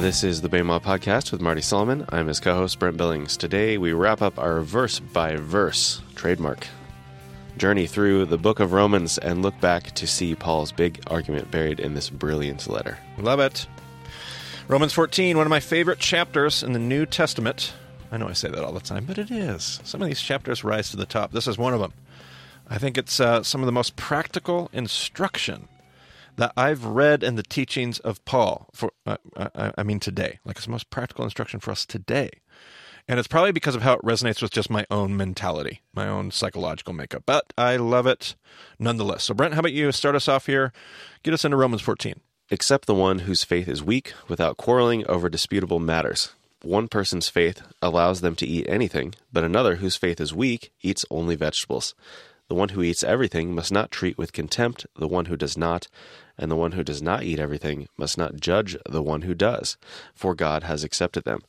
This is the Bema Podcast with Marty Solomon. I'm his co host, Brent Billings. Today we wrap up our verse by verse trademark journey through the book of Romans and look back to see Paul's big argument buried in this brilliant letter. Love it. Romans 14, one of my favorite chapters in the New Testament. I know I say that all the time, but it is. Some of these chapters rise to the top. This is one of them. I think it's uh, some of the most practical instruction that I've read in the teachings of Paul. For uh, I, I mean today, like it's the most practical instruction for us today, and it's probably because of how it resonates with just my own mentality, my own psychological makeup. But I love it nonetheless. So Brent, how about you start us off here? Get us into Romans 14. Accept the one whose faith is weak without quarreling over disputable matters. One person's faith allows them to eat anything, but another whose faith is weak eats only vegetables. The one who eats everything must not treat with contempt the one who does not, and the one who does not eat everything must not judge the one who does, for God has accepted them.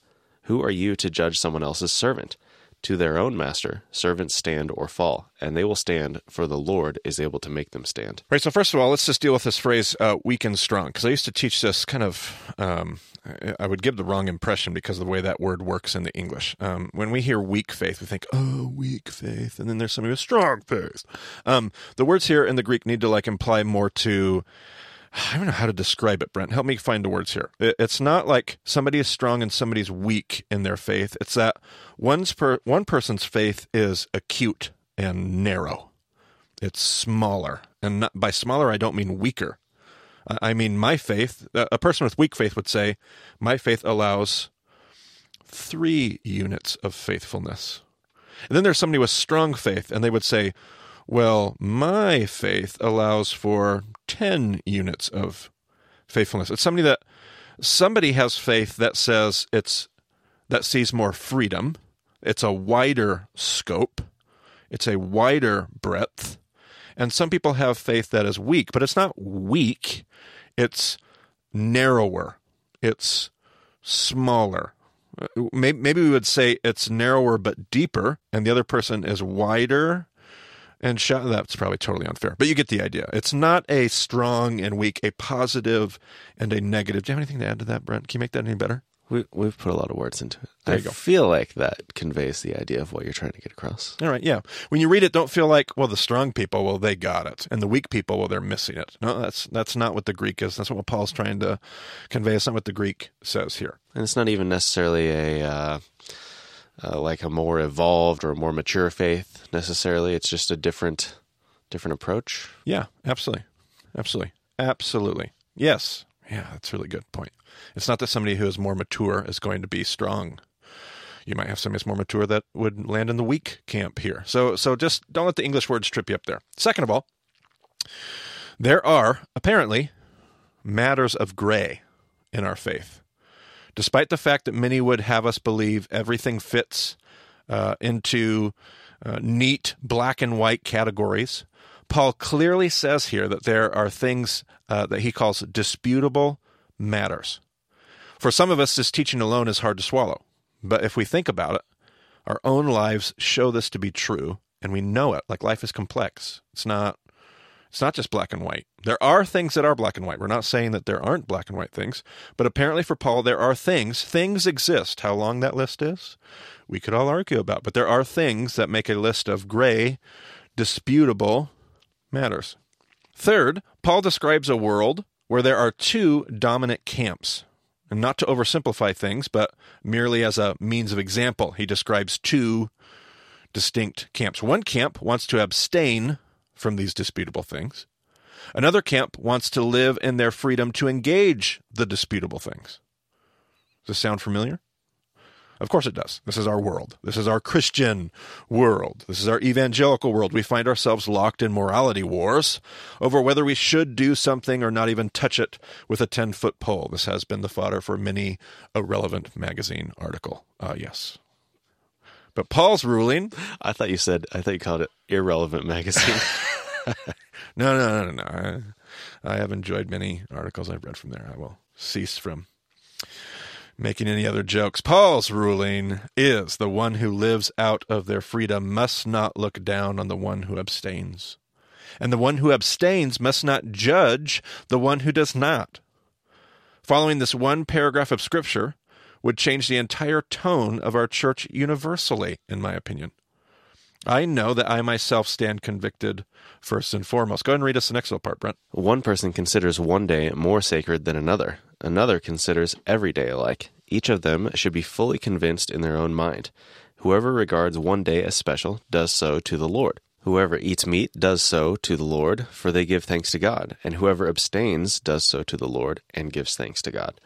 Who are you to judge someone else's servant? To their own master, servants stand or fall, and they will stand, for the Lord is able to make them stand. Right. So first of all, let's just deal with this phrase uh, "weak and strong," because I used to teach this kind of. Um, I would give the wrong impression because of the way that word works in the English. Um, when we hear weak faith, we think, "Oh, weak faith," and then there's somebody with strong faith. Um, the words here in the Greek need to like imply more to I don't know how to describe it, Brent. Help me find the words here. It's not like somebody is strong and somebody's weak in their faith. It's that one's per, one person's faith is acute and narrow. It's smaller. And not, by smaller, I don't mean weaker. I mean, my faith, a person with weak faith would say, my faith allows three units of faithfulness. And then there's somebody with strong faith, and they would say, well, my faith allows for 10 units of faithfulness. It's somebody that somebody has faith that says it's that sees more freedom. It's a wider scope. It's a wider breadth. And some people have faith that is weak, but it's not weak. It's narrower. It's smaller. Uh, maybe we would say it's narrower but deeper, and the other person is wider and sh- that's probably totally unfair, but you get the idea. It's not a strong and weak, a positive and a negative. Do you have anything to add to that, Brent? Can you make that any better? We, we've put a lot of words into it. There I go. feel like that conveys the idea of what you're trying to get across. All right, yeah. When you read it, don't feel like, well, the strong people, well, they got it, and the weak people, well, they're missing it. No, that's that's not what the Greek is. That's what Paul's trying to convey. It's not what the Greek says here. And it's not even necessarily a uh, uh, like a more evolved or more mature faith necessarily. It's just a different different approach. Yeah, absolutely, absolutely, absolutely. Yes, yeah, that's a really good point. It's not that somebody who is more mature is going to be strong. You might have somebody that's more mature that would land in the weak camp here. So, so just don't let the English words trip you up there. Second of all, there are apparently matters of gray in our faith. Despite the fact that many would have us believe everything fits uh, into uh, neat black and white categories, Paul clearly says here that there are things uh, that he calls disputable matters. For some of us, this teaching alone is hard to swallow. But if we think about it, our own lives show this to be true, and we know it. Like life is complex. It's not it's not just black and white. There are things that are black and white. We're not saying that there aren't black and white things, but apparently for Paul, there are things. Things exist. How long that list is, we could all argue about, but there are things that make a list of gray, disputable matters. Third, Paul describes a world where there are two dominant camps. And not to oversimplify things, but merely as a means of example, he describes two distinct camps. One camp wants to abstain from these disputable things. Another camp wants to live in their freedom to engage the disputable things. Does this sound familiar? Of course it does. This is our world. This is our Christian world. This is our evangelical world. We find ourselves locked in morality wars over whether we should do something or not even touch it with a 10 foot pole. This has been the fodder for many a relevant magazine article. Uh, yes. But Paul's ruling. I thought you said, I thought you called it Irrelevant Magazine. no, no, no, no, no. I, I have enjoyed many articles I've read from there. I will cease from making any other jokes. Paul's ruling is the one who lives out of their freedom must not look down on the one who abstains. And the one who abstains must not judge the one who does not. Following this one paragraph of Scripture would change the entire tone of our church universally, in my opinion. I know that I myself stand convicted first and foremost. Go ahead and read us the next little part, Brent. One person considers one day more sacred than another. Another considers every day alike. Each of them should be fully convinced in their own mind. Whoever regards one day as special does so to the Lord. Whoever eats meat does so to the Lord, for they give thanks to God. And whoever abstains does so to the Lord and gives thanks to God.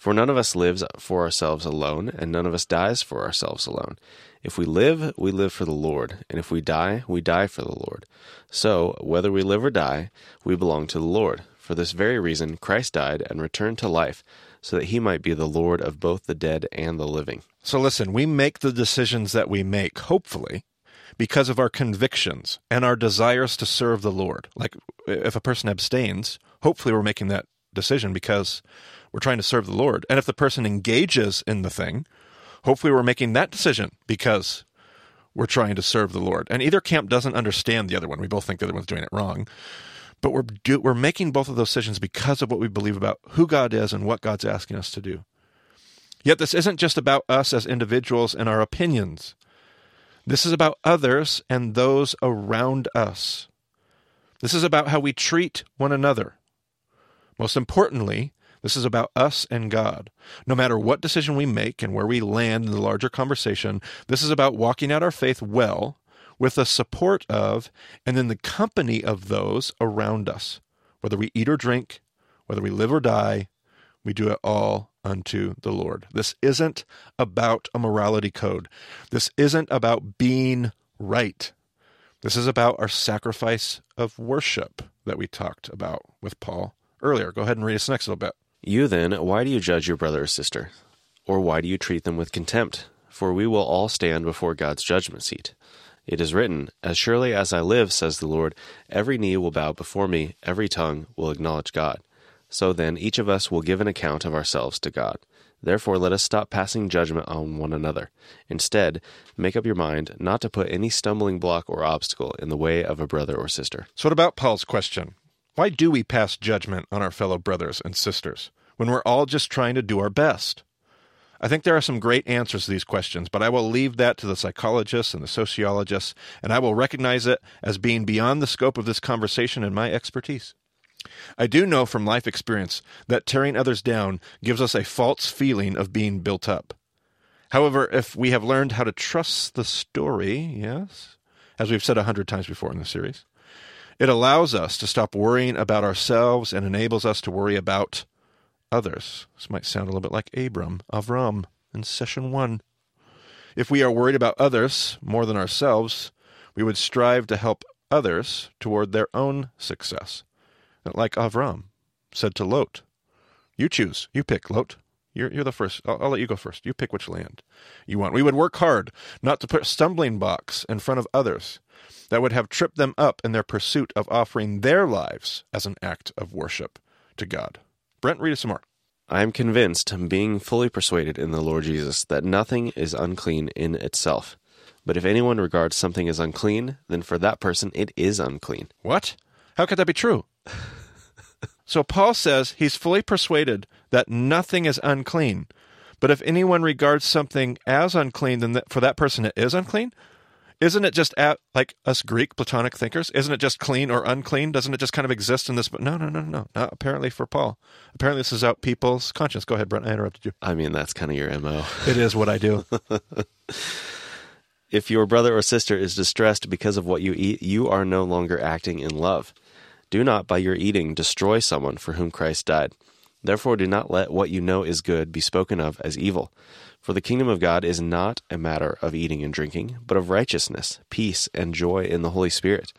For none of us lives for ourselves alone, and none of us dies for ourselves alone. If we live, we live for the Lord, and if we die, we die for the Lord. So, whether we live or die, we belong to the Lord. For this very reason, Christ died and returned to life, so that he might be the Lord of both the dead and the living. So, listen, we make the decisions that we make, hopefully, because of our convictions and our desires to serve the Lord. Like, if a person abstains, hopefully we're making that decision because we're trying to serve the Lord. And if the person engages in the thing, hopefully we're making that decision because we're trying to serve the Lord. And either camp doesn't understand the other one. We both think the other one's doing it wrong. But we're do, we're making both of those decisions because of what we believe about who God is and what God's asking us to do. Yet this isn't just about us as individuals and our opinions. This is about others and those around us. This is about how we treat one another. Most importantly, this is about us and God. No matter what decision we make and where we land in the larger conversation, this is about walking out our faith well with the support of and in the company of those around us. Whether we eat or drink, whether we live or die, we do it all unto the Lord. This isn't about a morality code. This isn't about being right. This is about our sacrifice of worship that we talked about with Paul earlier. Go ahead and read us next little bit. You then, why do you judge your brother or sister? Or why do you treat them with contempt? For we will all stand before God's judgment seat. It is written, As surely as I live, says the Lord, every knee will bow before me, every tongue will acknowledge God. So then, each of us will give an account of ourselves to God. Therefore, let us stop passing judgment on one another. Instead, make up your mind not to put any stumbling block or obstacle in the way of a brother or sister. So, what about Paul's question? Why do we pass judgment on our fellow brothers and sisters when we're all just trying to do our best? I think there are some great answers to these questions, but I will leave that to the psychologists and the sociologists, and I will recognize it as being beyond the scope of this conversation and my expertise. I do know from life experience that tearing others down gives us a false feeling of being built up. However, if we have learned how to trust the story, yes, as we've said a hundred times before in the series, it allows us to stop worrying about ourselves and enables us to worry about others. This might sound a little bit like Abram, Avram, in session one. If we are worried about others more than ourselves, we would strive to help others toward their own success. Like Avram said to Lot, You choose, you pick, Lot. You're, you're the first. I'll, I'll let you go first. You pick which land you want. We would work hard not to put stumbling blocks in front of others that would have tripped them up in their pursuit of offering their lives as an act of worship to God. Brent, read us some more. I am convinced, being fully persuaded in the Lord Jesus, that nothing is unclean in itself. But if anyone regards something as unclean, then for that person it is unclean. What? How could that be true? so Paul says he's fully persuaded that nothing is unclean. But if anyone regards something as unclean, then for that person it is unclean? Isn't it just at like us Greek Platonic thinkers? Isn't it just clean or unclean? Doesn't it just kind of exist in this? But no, no, no, no. Not apparently for Paul. Apparently this is out people's conscience. Go ahead, Brent. I interrupted you. I mean, that's kind of your MO. It is what I do. if your brother or sister is distressed because of what you eat, you are no longer acting in love. Do not, by your eating, destroy someone for whom Christ died. Therefore, do not let what you know is good be spoken of as evil. For the kingdom of God is not a matter of eating and drinking, but of righteousness, peace, and joy in the Holy Spirit.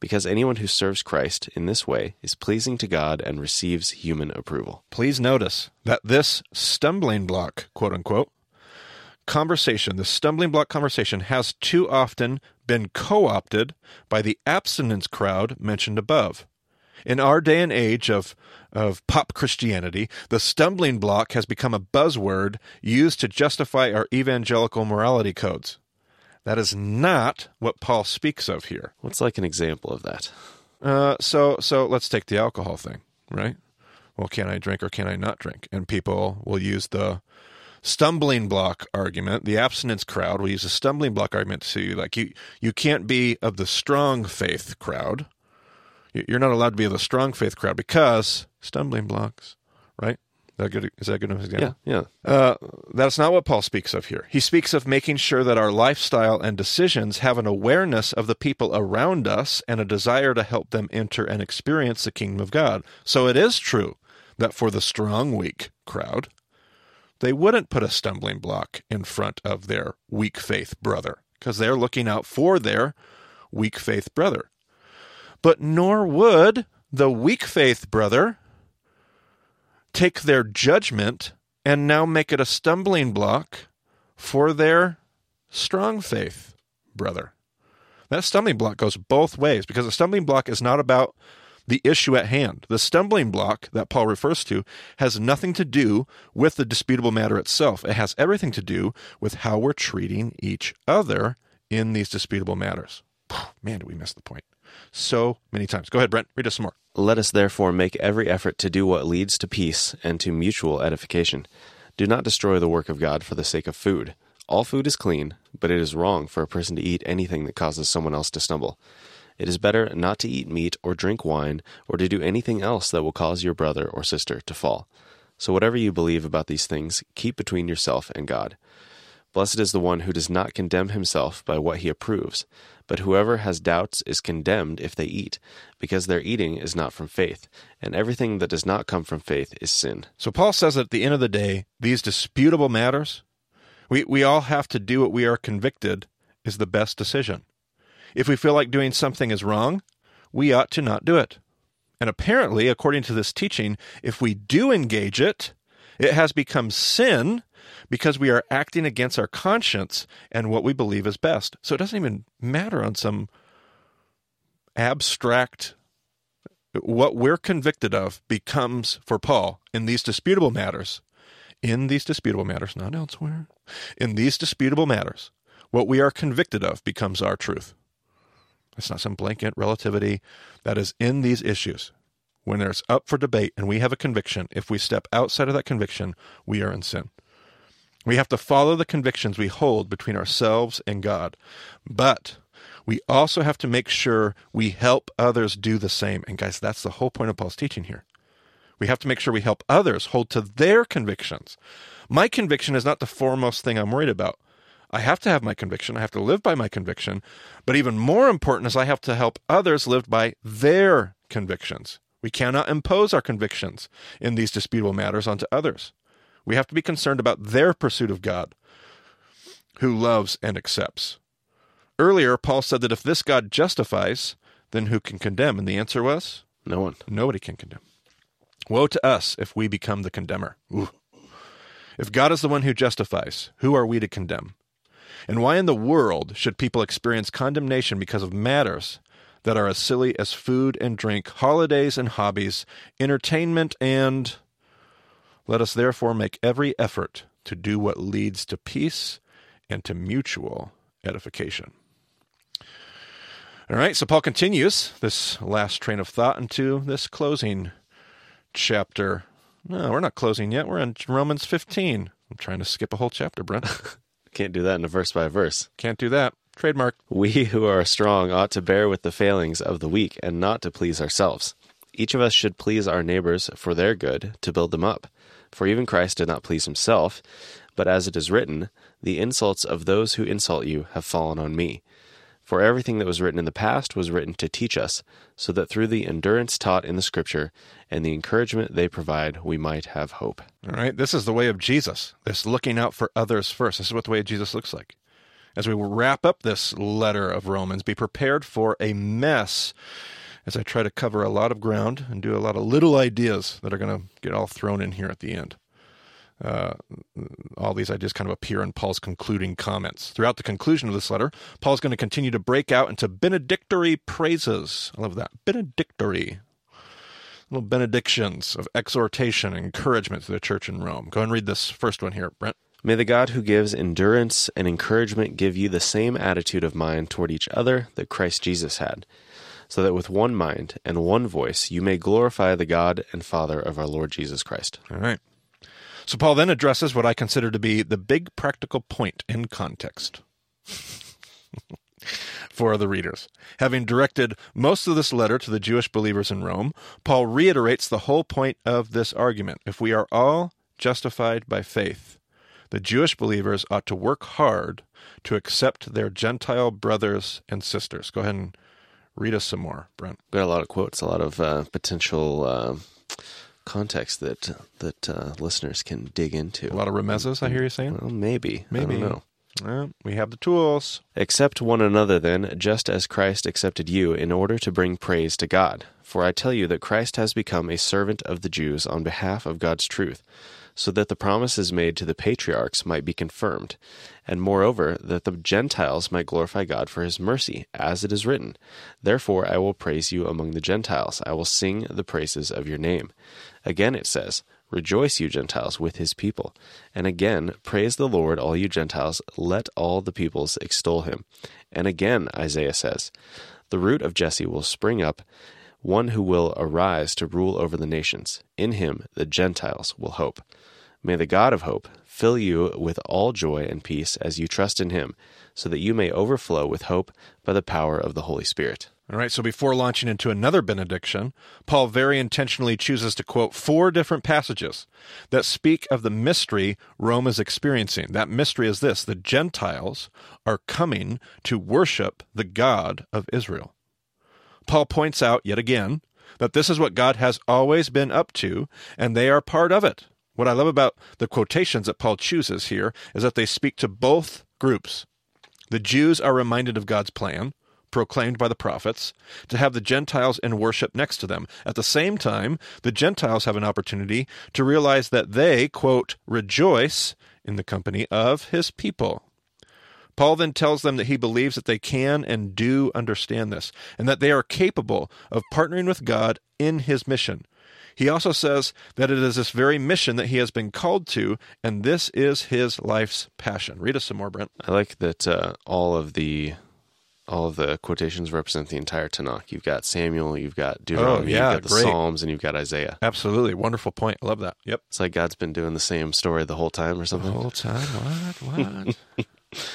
Because anyone who serves Christ in this way is pleasing to God and receives human approval. Please notice that this stumbling block, quote unquote, conversation, the stumbling block conversation, has too often been co opted by the abstinence crowd mentioned above. In our day and age of, of pop Christianity, the stumbling block has become a buzzword used to justify our evangelical morality codes. That is not what Paul speaks of here. What's like an example of that? Uh, so, so let's take the alcohol thing, right? well, can I drink or can I not drink? And people will use the stumbling block argument. The abstinence crowd will use a stumbling block argument to say, like, you, you can't be of the strong faith crowd. You're not allowed to be of the strong faith crowd because stumbling blocks, right? Is that good? Is that good example? Yeah, yeah. Uh, that's not what Paul speaks of here. He speaks of making sure that our lifestyle and decisions have an awareness of the people around us and a desire to help them enter and experience the kingdom of God. So it is true that for the strong, weak crowd, they wouldn't put a stumbling block in front of their weak faith brother because they're looking out for their weak faith brother. But nor would the weak faith brother take their judgment and now make it a stumbling block for their strong faith brother. That stumbling block goes both ways because a stumbling block is not about the issue at hand. The stumbling block that Paul refers to has nothing to do with the disputable matter itself. It has everything to do with how we're treating each other in these disputable matters. Man, do we miss the point so many times. Go ahead, Brent. Read us some more. Let us therefore make every effort to do what leads to peace and to mutual edification. Do not destroy the work of God for the sake of food. All food is clean, but it is wrong for a person to eat anything that causes someone else to stumble. It is better not to eat meat or drink wine or to do anything else that will cause your brother or sister to fall. So, whatever you believe about these things, keep between yourself and God. Blessed is the one who does not condemn himself by what he approves, but whoever has doubts is condemned if they eat, because their eating is not from faith, and everything that does not come from faith is sin. So Paul says at the end of the day, these disputable matters, we, we all have to do what we are convicted is the best decision. If we feel like doing something is wrong, we ought to not do it. And apparently, according to this teaching, if we do engage it, it has become sin because we are acting against our conscience and what we believe is best. So it doesn't even matter on some abstract what we're convicted of becomes for Paul in these disputable matters, in these disputable matters, not elsewhere, in these disputable matters, what we are convicted of becomes our truth. It's not some blanket relativity that is in these issues. When there's up for debate and we have a conviction, if we step outside of that conviction, we are in sin. We have to follow the convictions we hold between ourselves and God. But we also have to make sure we help others do the same. And guys, that's the whole point of Paul's teaching here. We have to make sure we help others hold to their convictions. My conviction is not the foremost thing I'm worried about. I have to have my conviction. I have to live by my conviction. But even more important is I have to help others live by their convictions. We cannot impose our convictions in these disputable matters onto others. We have to be concerned about their pursuit of God, who loves and accepts. Earlier, Paul said that if this God justifies, then who can condemn? And the answer was no one. Nobody can condemn. Woe to us if we become the condemner. Ooh. If God is the one who justifies, who are we to condemn? And why in the world should people experience condemnation because of matters that are as silly as food and drink, holidays and hobbies, entertainment and let us therefore make every effort to do what leads to peace and to mutual edification. All right, so Paul continues this last train of thought into this closing chapter. No, we're not closing yet. We're in Romans 15. I'm trying to skip a whole chapter, Brent. Can't do that in a verse by verse. Can't do that. Trademark. We who are strong ought to bear with the failings of the weak and not to please ourselves. Each of us should please our neighbors for their good, to build them up. For even Christ did not please himself, but as it is written, The insults of those who insult you have fallen on me. For everything that was written in the past was written to teach us, so that through the endurance taught in the Scripture and the encouragement they provide, we might have hope. All right, this is the way of Jesus, this looking out for others first. This is what the way of Jesus looks like. As we wrap up this letter of Romans, be prepared for a mess as I try to cover a lot of ground and do a lot of little ideas that are going to get all thrown in here at the end. Uh, all these ideas kind of appear in Paul's concluding comments. Throughout the conclusion of this letter, Paul's going to continue to break out into benedictory praises. I love that. Benedictory. Little benedictions of exhortation and encouragement to the church in Rome. Go and read this first one here, Brent. May the God who gives endurance and encouragement give you the same attitude of mind toward each other that Christ Jesus had so that with one mind and one voice you may glorify the God and Father of our Lord Jesus Christ. All right. So Paul then addresses what I consider to be the big practical point in context for the readers. Having directed most of this letter to the Jewish believers in Rome, Paul reiterates the whole point of this argument. If we are all justified by faith, the Jewish believers ought to work hard to accept their Gentile brothers and sisters. Go ahead and read us some more, Brent. Got a lot of quotes, a lot of uh, potential uh, context that that uh, listeners can dig into. A lot of remezes, I hear you saying? Well, maybe. Maybe. I don't know. Well, we have the tools. Accept one another then, just as Christ accepted you, in order to bring praise to God. For I tell you that Christ has become a servant of the Jews on behalf of God's truth, so that the promises made to the patriarchs might be confirmed, and moreover, that the Gentiles might glorify God for his mercy, as it is written, Therefore I will praise you among the Gentiles, I will sing the praises of your name. Again it says, Rejoice, you Gentiles, with his people. And again, praise the Lord, all you Gentiles, let all the peoples extol him. And again, Isaiah says, The root of Jesse will spring up, one who will arise to rule over the nations. In him the Gentiles will hope. May the God of hope fill you with all joy and peace as you trust in him, so that you may overflow with hope by the power of the Holy Spirit. All right, so before launching into another benediction, Paul very intentionally chooses to quote four different passages that speak of the mystery Rome is experiencing. That mystery is this the Gentiles are coming to worship the God of Israel. Paul points out yet again that this is what God has always been up to, and they are part of it. What I love about the quotations that Paul chooses here is that they speak to both groups. The Jews are reminded of God's plan proclaimed by the prophets, to have the Gentiles in worship next to them. At the same time, the Gentiles have an opportunity to realize that they, quote, rejoice in the company of his people. Paul then tells them that he believes that they can and do understand this, and that they are capable of partnering with God in his mission. He also says that it is this very mission that he has been called to, and this is his life's passion. Read us some more, Brent. I like that uh, all of the all of the quotations represent the entire Tanakh. You've got Samuel, you've got Deuteronomy, yeah, you've got the great. Psalms, and you've got Isaiah. Absolutely. Wonderful point. I love that. Yep. It's like God's been doing the same story the whole time or something. whole time. What? What?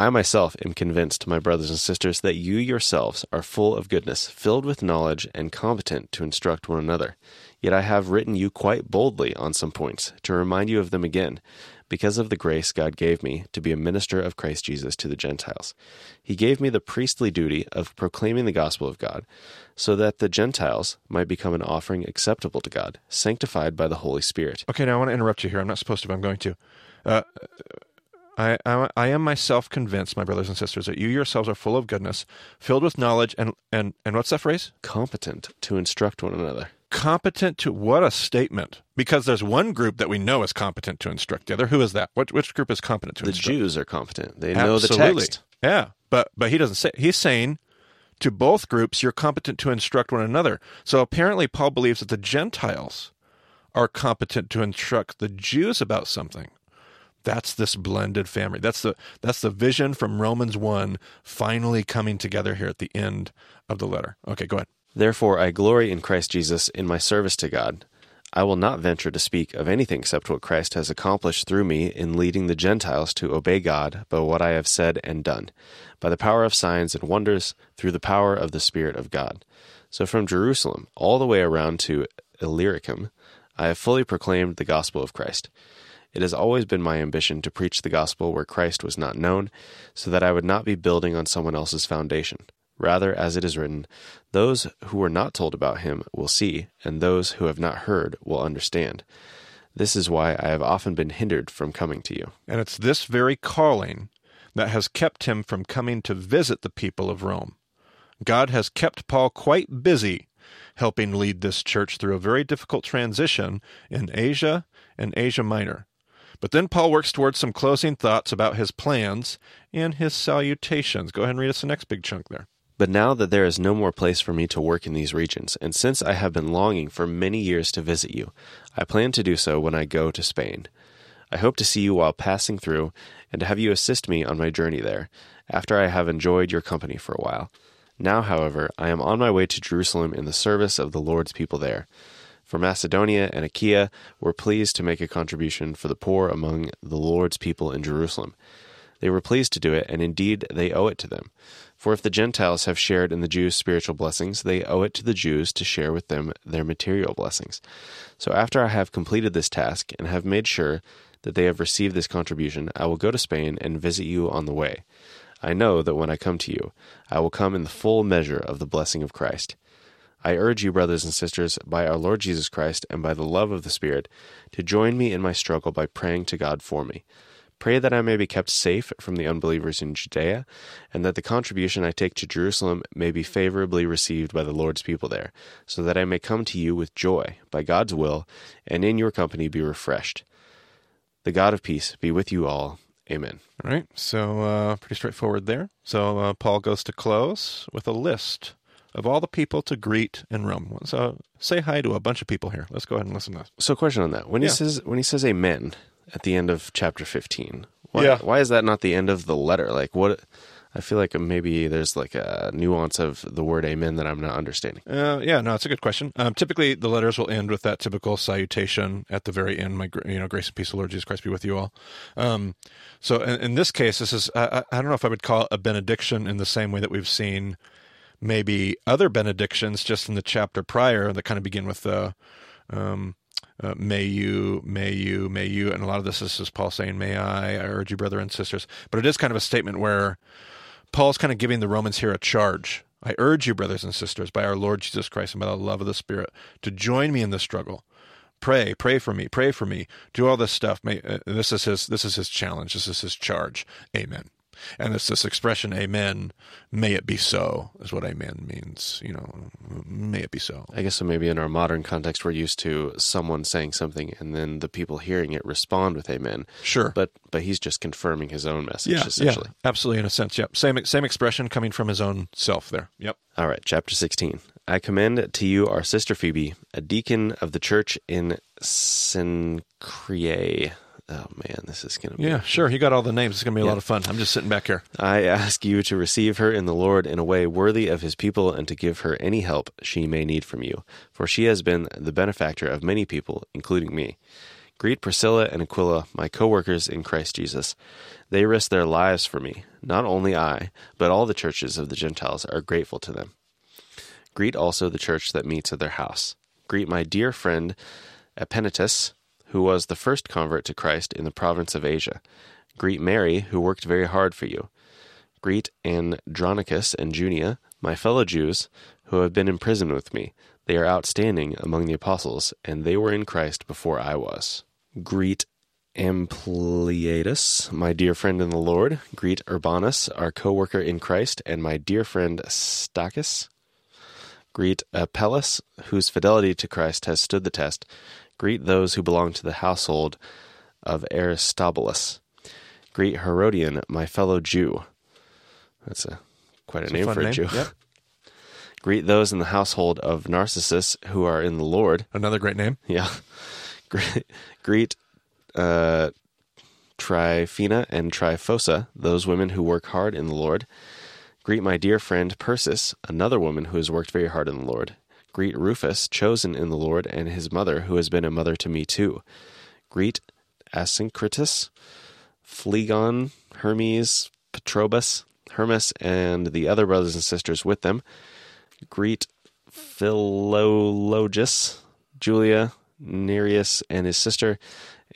I myself am convinced, my brothers and sisters, that you yourselves are full of goodness, filled with knowledge, and competent to instruct one another. Yet I have written you quite boldly on some points, to remind you of them again, because of the grace God gave me to be a minister of Christ Jesus to the Gentiles. He gave me the priestly duty of proclaiming the gospel of God, so that the Gentiles might become an offering acceptable to God, sanctified by the Holy Spirit. okay, now I want to interrupt you here. I'm not supposed to, but I'm going to. Uh, I, I, I am myself convinced, my brothers and sisters, that you yourselves are full of goodness, filled with knowledge, and, and, and what's that phrase? Competent to instruct one another. Competent to what a statement! Because there's one group that we know is competent to instruct the other. Who is that? What which group is competent to instruct The instruct? Jews are competent. They know the text. Yeah, but but he doesn't say. He's saying to both groups, you're competent to instruct one another. So apparently, Paul believes that the Gentiles are competent to instruct the Jews about something. That's this blended family. That's the that's the vision from Romans one finally coming together here at the end of the letter. Okay, go ahead. Therefore, I glory in Christ Jesus in my service to God. I will not venture to speak of anything except what Christ has accomplished through me in leading the Gentiles to obey God by what I have said and done, by the power of signs and wonders, through the power of the Spirit of God. So from Jerusalem all the way around to Illyricum, I have fully proclaimed the gospel of Christ. It has always been my ambition to preach the gospel where Christ was not known, so that I would not be building on someone else's foundation. Rather, as it is written, those who were not told about him will see, and those who have not heard will understand. This is why I have often been hindered from coming to you. And it's this very calling that has kept him from coming to visit the people of Rome. God has kept Paul quite busy helping lead this church through a very difficult transition in Asia and Asia Minor. But then Paul works towards some closing thoughts about his plans and his salutations. Go ahead and read us the next big chunk there. But now that there is no more place for me to work in these regions, and since I have been longing for many years to visit you, I plan to do so when I go to Spain. I hope to see you while passing through, and to have you assist me on my journey there, after I have enjoyed your company for a while. Now, however, I am on my way to Jerusalem in the service of the Lord's people there. For Macedonia and Achaia were pleased to make a contribution for the poor among the Lord's people in Jerusalem. They were pleased to do it, and indeed they owe it to them. For if the Gentiles have shared in the Jews' spiritual blessings, they owe it to the Jews to share with them their material blessings. So after I have completed this task and have made sure that they have received this contribution, I will go to Spain and visit you on the way. I know that when I come to you, I will come in the full measure of the blessing of Christ. I urge you, brothers and sisters, by our Lord Jesus Christ and by the love of the Spirit, to join me in my struggle by praying to God for me. Pray that I may be kept safe from the unbelievers in Judea, and that the contribution I take to Jerusalem may be favorably received by the Lord's people there, so that I may come to you with joy, by God's will, and in your company be refreshed. The God of peace be with you all. Amen. All right. So, uh, pretty straightforward there. So, uh, Paul goes to close with a list of all the people to greet in Rome. So, say hi to a bunch of people here. Let's go ahead and listen to this. So, question on that: when Yeah. he says when he says Amen at the end of chapter fifteen, why, Yeah. why is that not the end of the letter? Like, what? I feel like maybe there's like a nuance of the word Amen that I'm not understanding. Uh, yeah, no, it's a good question. Um, typically, the letters will end with that typical salutation at the very end. My, you know, grace and peace, of the Lord Jesus Christ, be with you all. Um, so, in, in this case, this is I, I I don't know if I would call it a benediction in the same way that we've seen maybe other benedictions just in the chapter prior that kind of begin with the. Um, uh, may you, may you, may you, and a lot of this is Paul saying, "May I?" I urge you, brother and sisters. But it is kind of a statement where Paul's kind of giving the Romans here a charge. I urge you, brothers and sisters, by our Lord Jesus Christ and by the love of the Spirit, to join me in this struggle. Pray, pray for me, pray for me. Do all this stuff. May, uh, this is his. This is his challenge. This is his charge. Amen. And it's this expression, "Amen." May it be so, is what "Amen" means. You know, may it be so. I guess so. Maybe in our modern context, we're used to someone saying something and then the people hearing it respond with Amen. Sure. But but he's just confirming his own message yeah, essentially. yeah, absolutely. In a sense, yep. Same same expression coming from his own self. There. Yep. All right, chapter 16. I commend to you our sister Phoebe, a deacon of the church in Cenchreae. Oh man, this is going to be. Yeah, sure. You got all the names. It's gonna be a lot of fun. I'm just sitting back here. I ask you to receive her in the Lord in a way worthy of his people and to give her any help she may need from you, for she has been the benefactor of many people, including me. Greet Priscilla and Aquila, my co workers in Christ Jesus. They risked their lives for me. Not only I, but all the churches of the Gentiles are grateful to them. Greet also the church that meets at their house. Greet my dear friend Epenetus, who was the first convert to Christ in the province of Asia. Greet Mary, who worked very hard for you. Greet Andronicus and Junia, my fellow Jews, who have been in prison with me. They are outstanding among the apostles, and they were in Christ before I was. Greet Ampliatus, my dear friend in the Lord. Greet Urbanus, our co worker in Christ, and my dear friend Stachys. Greet Apelles, whose fidelity to Christ has stood the test. Greet those who belong to the household of Aristobulus. Greet Herodion, my fellow Jew. That's a quite a It's a name fun for a name. Jew. Yep. Greet those in the household of Narcissus who are in the Lord. Another great name. Yeah. Greet, greet uh, Tryphena and Tryphosa, those women who work hard in the Lord. Greet my dear friend Persis, another woman who has worked very hard in the Lord. Greet Rufus, chosen in the Lord, and his mother, who has been a mother to me too. Greet Asyncritus, Phlegon, Hermes, Patrobas, Hermas, and the other brothers and sisters with them. Greet Philologus, Julia, Nereus and his sister,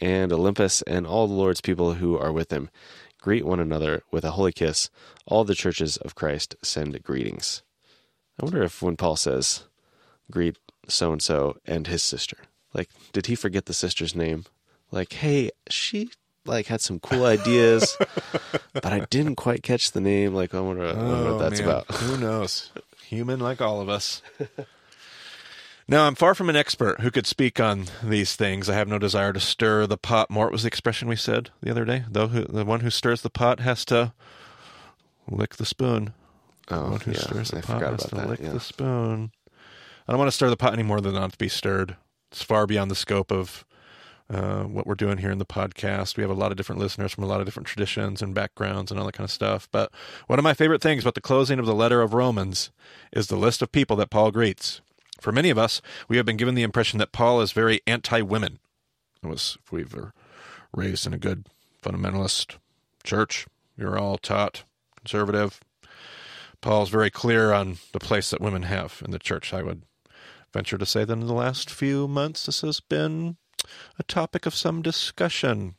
and Olympas, and all the Lord's people who are with him. Greet one another with a holy kiss. All the churches of Christ send greetings. I wonder if when Paul says, greet so and so and his sister, like, did he forget the sister's name? Like, hey, she like had some cool ideas, but I didn't quite catch the name. Like, I wonder, I wonder what oh, that's Oh, man. about. Who knows? Human like all of us. now, I'm far from an expert who could speak on these things. I have no desire to stir the pot more. What was the expression we said the other day? Though the one who stirs the pot has to lick the spoon. Oh, the one who yeah, stirs the I pot forgot has about to that. lick yeah. the spoon. I don't want to stir the pot any more than not to be stirred. It's far beyond the scope of uh, what we're doing here in the podcast. We have a lot of different listeners from a lot of different traditions and backgrounds and all that kind of stuff. But one of my favorite things about the closing of the letter of Romans is the list of people that Paul greets. For many of us, we have been given the impression that Paul is very anti women. It was if we were raised in a good fundamentalist church, we were all taught conservative. Paul's very clear on the place that women have in the church. I would venture to say that in the last few months, this has been a topic of some discussion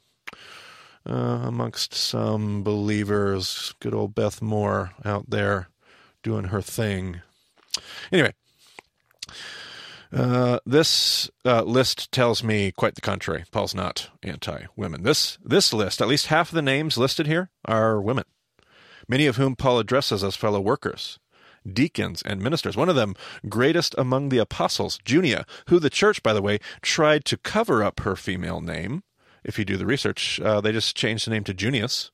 uh, amongst some believers. Good old Beth Moore out there doing her thing. Anyway, uh, this uh, list tells me quite the contrary. Paul's not anti-women. This this list, at least half of the names listed here, are women, many of whom Paul addresses as fellow workers deacons and ministers. One of them, greatest among the apostles, Junia, who the church, by the way, tried to cover up her female name. If you do the research, uh, they just changed the name to Junius,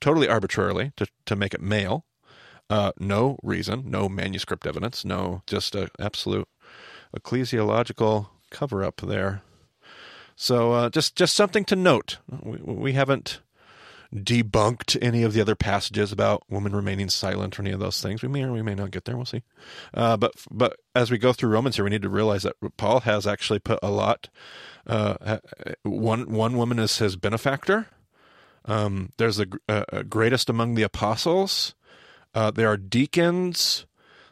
totally arbitrarily to, to make it male. Uh, no reason, no manuscript evidence, no, just an absolute ecclesiological cover up there. So uh, just just something to note. We, we haven't debunked any of the other passages about women remaining silent or any of those things. We may or we may not get there. We'll see. Uh, but but as we go through Romans here, we need to realize that Paul has actually put a lot. Uh, one one woman is his benefactor. Um, there's the uh, greatest among the apostles. Uh, there are deacons.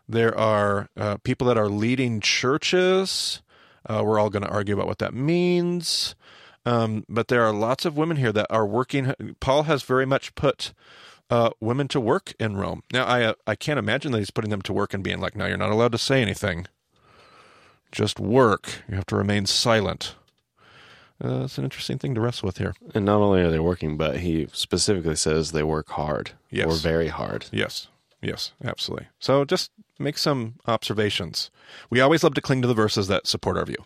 There are uh, people that are leading churches. Uh, we're all going to argue about what that means. Um, but there are lots of women here that are working. Paul has very much put uh, women to work in Rome. Now, I uh, I can't imagine that he's putting them to work and being like, "No, you're not allowed to say anything. Just work. You have to remain silent." Uh, it's an interesting thing to wrestle with here. And not only are they working, but he specifically says they work hard yes. or very hard. Yes, yes, absolutely. So just make some observations. We always love to cling to the verses that support our view.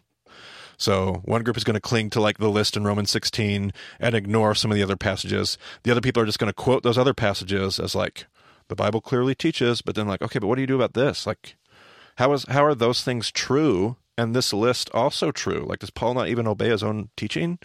So one group is going to cling to like the list in Romans 16 and ignore some of the other passages. The other people are just going to quote those other passages as like the Bible clearly teaches, but then like, okay, but what do you do about this? Like, how is how are those things true and this list also true? Like, does Paul not even obey his own teaching?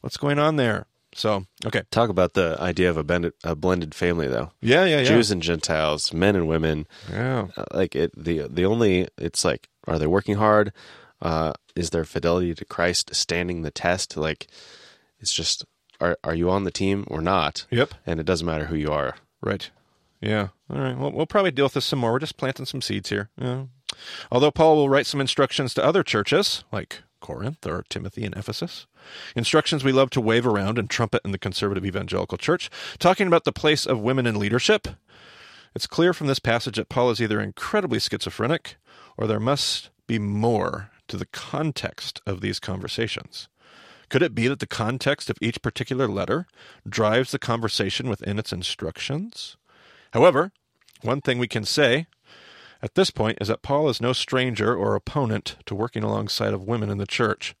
What's going on there? So, okay. Talk about the idea of a blended, a blended family, though. Yeah, yeah, yeah. Jews and Gentiles, men and women. Yeah. Uh, like it, the the only it's like, are they working hard? Uh, is their fidelity to Christ standing the test? Like, it's just are are you on the team or not? Yep. And it doesn't matter who you are. Right. Yeah. All right. Well, we'll probably deal with this some more. We're just planting some seeds here. Yeah. Although Paul will write some instructions to other churches, like Corinth or Timothy and Ephesus. Instructions we love to wave around and trumpet in the conservative evangelical church, talking about the place of women in leadership. It's clear from this passage that Paul is either incredibly schizophrenic or there must be more to the context of these conversations. Could it be that the context of each particular letter drives the conversation within its instructions? However, one thing we can say at this point is that Paul is no stranger or opponent to working alongside of women in the church.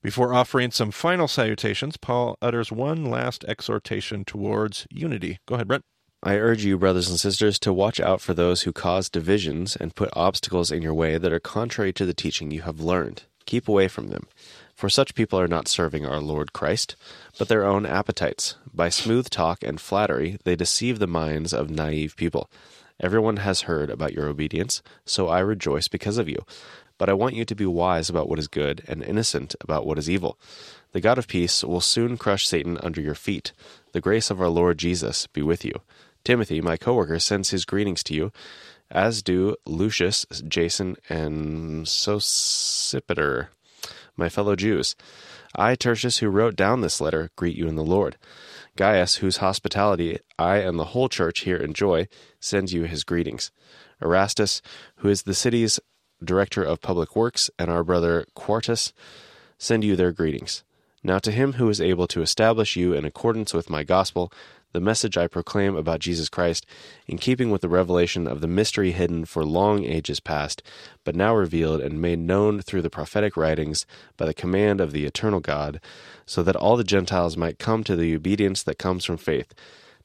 Before offering some final salutations, Paul utters one last exhortation towards unity. Go ahead, Brent. I urge you, brothers and sisters, to watch out for those who cause divisions and put obstacles in your way that are contrary to the teaching you have learned. Keep away from them. For such people are not serving our Lord Christ, but their own appetites. By smooth talk and flattery, they deceive the minds of naive people. Everyone has heard about your obedience, so I rejoice because of you. But I want you to be wise about what is good and innocent about what is evil. The God of peace will soon crush Satan under your feet. The grace of our Lord Jesus be with you. Timothy, my coworker, sends his greetings to you, as do Lucius, Jason, and Sosipater, my fellow Jews. I, Tertius, who wrote down this letter, greet you in the Lord. Gaius, whose hospitality I and the whole church here enjoy, sends you his greetings. Erastus, who is the city's director of public works, and our brother Quartus, send you their greetings. Now to him who is able to establish you in accordance with my gospel the message I proclaim about Jesus Christ, in keeping with the revelation of the mystery hidden for long ages past, but now revealed and made known through the prophetic writings by the command of the eternal God, so that all the Gentiles might come to the obedience that comes from faith.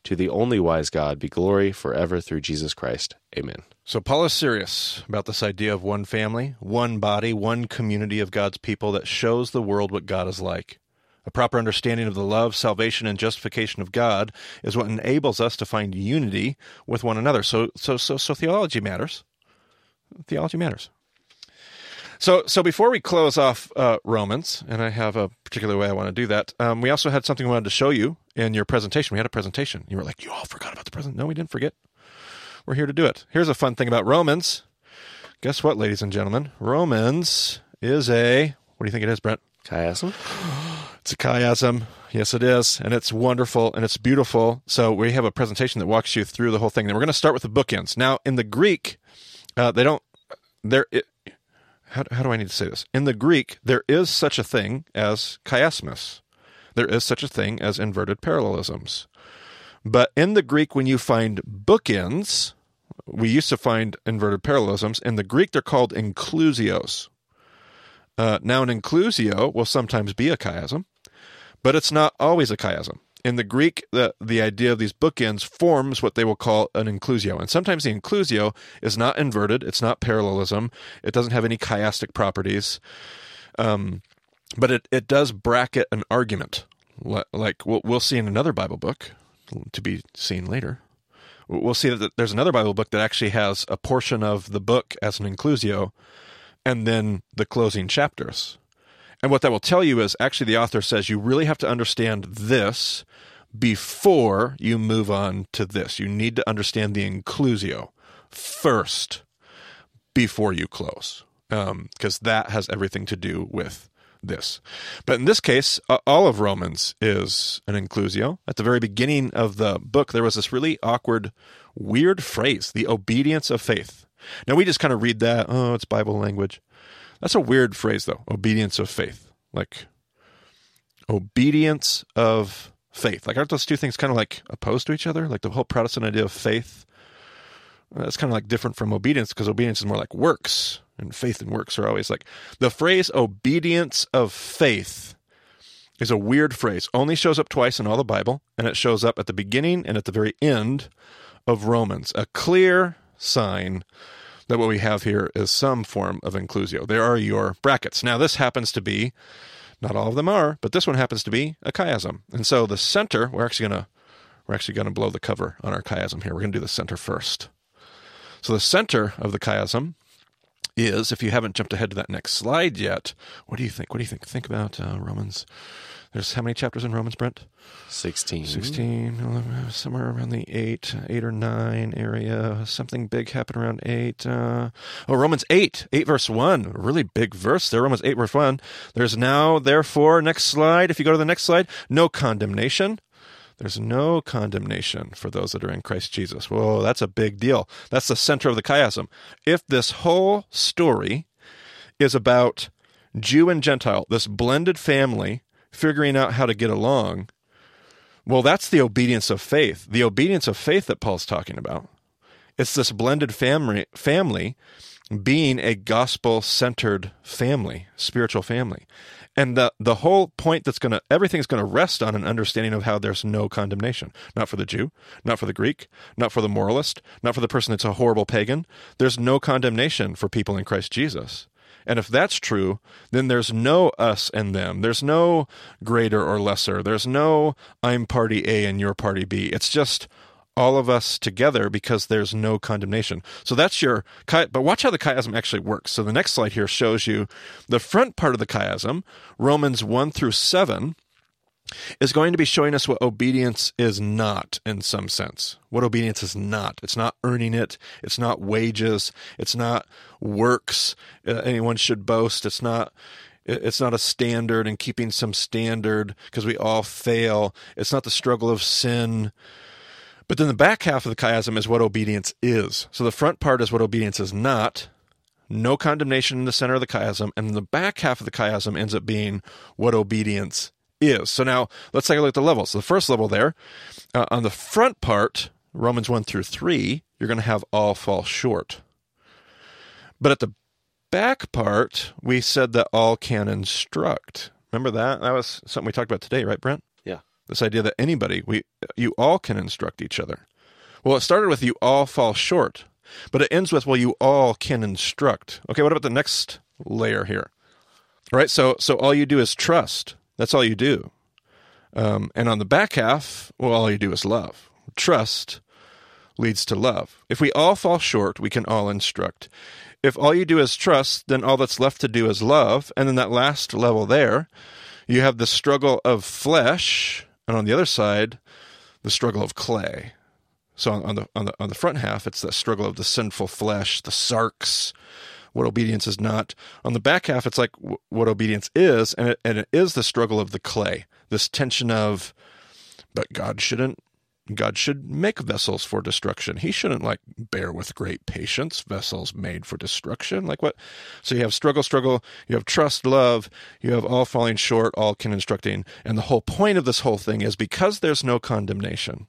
To the only wise God be glory forever through Jesus Christ. Amen. So, Paul is serious about this idea of one family, one body, one community of God's people that shows the world what God is like. A proper understanding of the love, salvation, and justification of God is what enables us to find unity with one another. So, so, so, so theology matters. Theology matters. So, so before we close off uh, Romans, and I have a particular way I want to do that, um, we also had something we wanted to show you in your presentation. We had a presentation. You were like, "You all forgot about the present." No, we didn't forget. We're here to do it. Here's a fun thing about Romans. Guess what, ladies and gentlemen? Romans is a what do you think it is, Brent? Chiasm? It's a chiasm. Yes, it is. And it's wonderful and it's beautiful. So we have a presentation that walks you through the whole thing. And we're going to start with the bookends. Now, in the Greek, uh, they don't, there, it, how, how do I need to say this? In the Greek, there is such a thing as chiasmus. There is such a thing as inverted parallelisms. But in the Greek, when you find bookends, we used to find inverted parallelisms. In the Greek, they're called inclusios. Uh, now, an inclusio will sometimes be a chiasm, but it's not always a chiasm. In the Greek, the, the idea of these bookends forms what they will call an inclusio. And sometimes the inclusio is not inverted, it's not parallelism, it doesn't have any chiastic properties, um, but it, it does bracket an argument. Like we'll, we'll see in another Bible book to be seen later. We'll see that there's another Bible book that actually has a portion of the book as an inclusio and then the closing chapters. And what that will tell you is actually the author says you really have to understand this before you move on to this. You need to understand the inclusio first before you close, because um, that has everything to do with this. But in this case, uh, all of Romans is an inclusio. At the very beginning of the book, there was this really awkward, weird phrase, the obedience of faith. Now we just kind of read that, oh, it's Bible language. That's a weird phrase though, obedience of faith. Like obedience of faith. Like aren't those two things kind of like opposed to each other? Like the whole Protestant idea of faith. Uh, that's kind of like different from obedience because obedience is more like works and faith and works are always like the phrase obedience of faith is a weird phrase. Only shows up twice in all the Bible and it shows up at the beginning and at the very end of Romans. A clear sign that what we have here is some form of inclusio. There are your brackets. Now, this happens to be, not all of them are, but this one happens to be a chiasm. And so the center, we're actually going to we're actually going to blow the cover on our chiasm here. We're going to do the center first. So the center of the chiasm is, if you haven't jumped ahead to that next slide yet, what do you think? What do you think? Think about uh, Romans there's how many chapters in Romans, Brent? 16. 16, somewhere around the 8, 8 or 9 area. Something big happened around 8. Uh, oh, Romans 8, 8 verse 1. A really big verse there. Romans 8 verse 1. There's now, therefore, next slide. If you go to the next slide, no condemnation. There's no condemnation for those that are in Christ Jesus. Whoa, that's a big deal. That's the center of the chiasm. If this whole story is about Jew and Gentile, this blended family figuring out how to get along. Well, that's the obedience of faith. The obedience of faith that Paul's talking about. It's this blended family, family being a gospel centered family, spiritual family. And the, the whole point that's going to, everything's going to rest on an understanding of how there's no condemnation. Not for the Jew, not for the Greek, not for the moralist, not for the person that's a horrible pagan. There's no condemnation for people in Christ Jesus. And if that's true, then there's no us and them. There's no greater or lesser. There's no I'm party A and you're party B. It's just all of us together because there's no condemnation. So that's your but watch how the chiasm actually works. So the next slide here shows you the front part of the chiasm, Romans 1 through 7 is going to be showing us what obedience is not in some sense. What obedience is not. It's not earning it. It's not wages. It's not works. Uh, anyone should boast. It's not. It's not a standard and keeping some standard because we all fail. It's not the struggle of sin. But then the back half of the chiasm is what obedience is. So the front part is what obedience is not. No condemnation in the center of the chiasm. And the back half of the chiasm ends up being what obedience is. So now let's take a look at the levels. So the first level there, uh, on the front part, Romans 1 through 3, you're going to have all fall short. But at the back part, we said that all can instruct. Remember that? That was something we talked about today, right, Brent? Yeah. This idea that anybody, we, you all can instruct each other. Well, it started with you all fall short, but it ends with, well, you all can instruct. Okay, what about the next layer here? Right? So, so all you do is trust That's all you do. Um, and on the back half, well, all you do is love. Trust leads to love. If we all fall short, we can all instruct. If all you do is trust, then all that's left to do is love. And then that last level there, you have the struggle of flesh, and on the other side, the struggle of clay. So on the on the on the front half, it's the struggle of the sinful flesh, the sarx, what obedience is not. On the back half, it's like w- what obedience is, and it, and it is the struggle of the clay, this tension of, but God shouldn't. God should make vessels for destruction. He shouldn't like bear with great patience vessels made for destruction. Like what? So you have struggle, struggle. You have trust, love. You have all falling short, all can instructing. And the whole point of this whole thing is because there's no condemnation.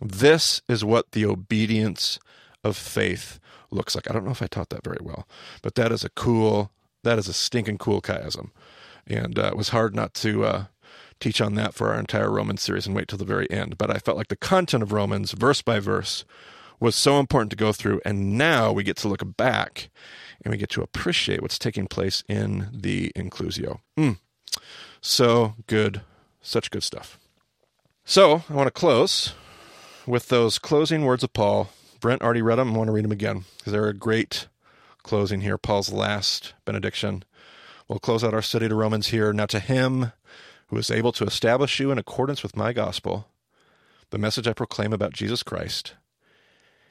This is what the obedience of faith looks like. I don't know if I taught that very well, but that is a cool, that is a stinking cool chiasm. And uh, it was hard not to uh, teach on that for our entire Romans series and wait till the very end. But I felt like the content of Romans, verse by verse, was so important to go through. And now we get to look back and we get to appreciate what's taking place in the inclusio. Mm. So good. Such good stuff. So I want to close with those closing words of Paul. Brent already read them. I want to read them again because they're a great closing here. Paul's last benediction. We'll close out our study to Romans here. Now to him who is able to establish you in accordance with my gospel, the message I proclaim about Jesus Christ,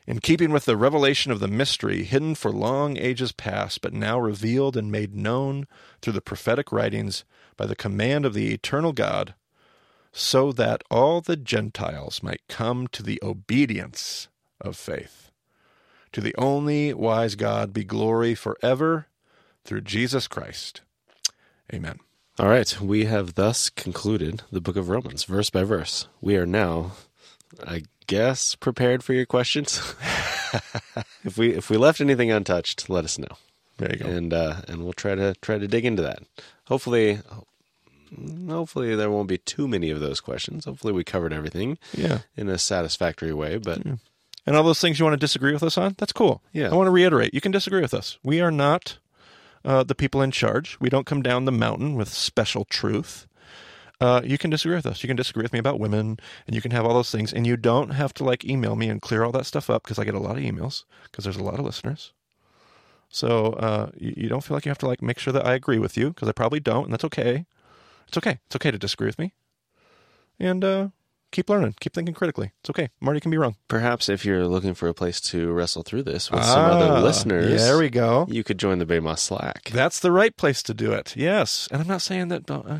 in keeping with the revelation of the mystery hidden for long ages past, but now revealed and made known through the prophetic writings by the command of the eternal God, so that all the Gentiles might come to the obedience of faith. To the only wise God be glory forever through Jesus Christ. Amen. All right, we have thus concluded the book of Romans, verse by verse. We are now, I guess, prepared for your questions. if we if we left anything untouched, let us know. There you go. and uh, and we'll try to try to dig into that. Hopefully, hopefully there won't be too many of those questions. Hopefully, we covered everything yeah. in a satisfactory way. But And all those things you want to disagree with us on, that's cool. Yeah. I want to reiterate you can disagree with us. We are not uh, the people in charge. We don't come down the mountain with special truth. Uh, you can disagree with us. You can disagree with me about women, and you can have all those things. And you don't have to like email me and clear all that stuff up because I get a lot of emails because there's a lot of listeners. So uh, you, you don't feel like you have to like make sure that I agree with you because I probably don't, and that's okay. It's okay. It's okay to disagree with me, and uh, keep learning, keep thinking critically. It's okay. Marty can be wrong. perhaps if you're looking for a place to wrestle through this with some Ah, other listeners, There we go. you could join the BEMA Slack. That's the right place to do it. Yes. And I'm not saying that. uh,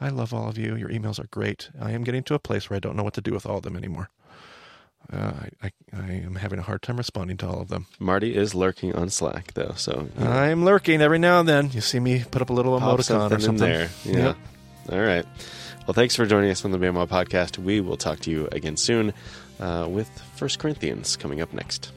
I love all of you. Your emails are great. I am getting to a place where I don't know what to do with all of them anymore. Uh, I, I, I am having a hard time responding to all of them. Marty is lurking on Slack though, so you know, I'm lurking every now and then. You see me put up a little emoticon something or something. in there. Yeah. All right. Well, thanks for joining us on the BEMA podcast. We will talk to you again soon uh, with First Corinthians coming up next.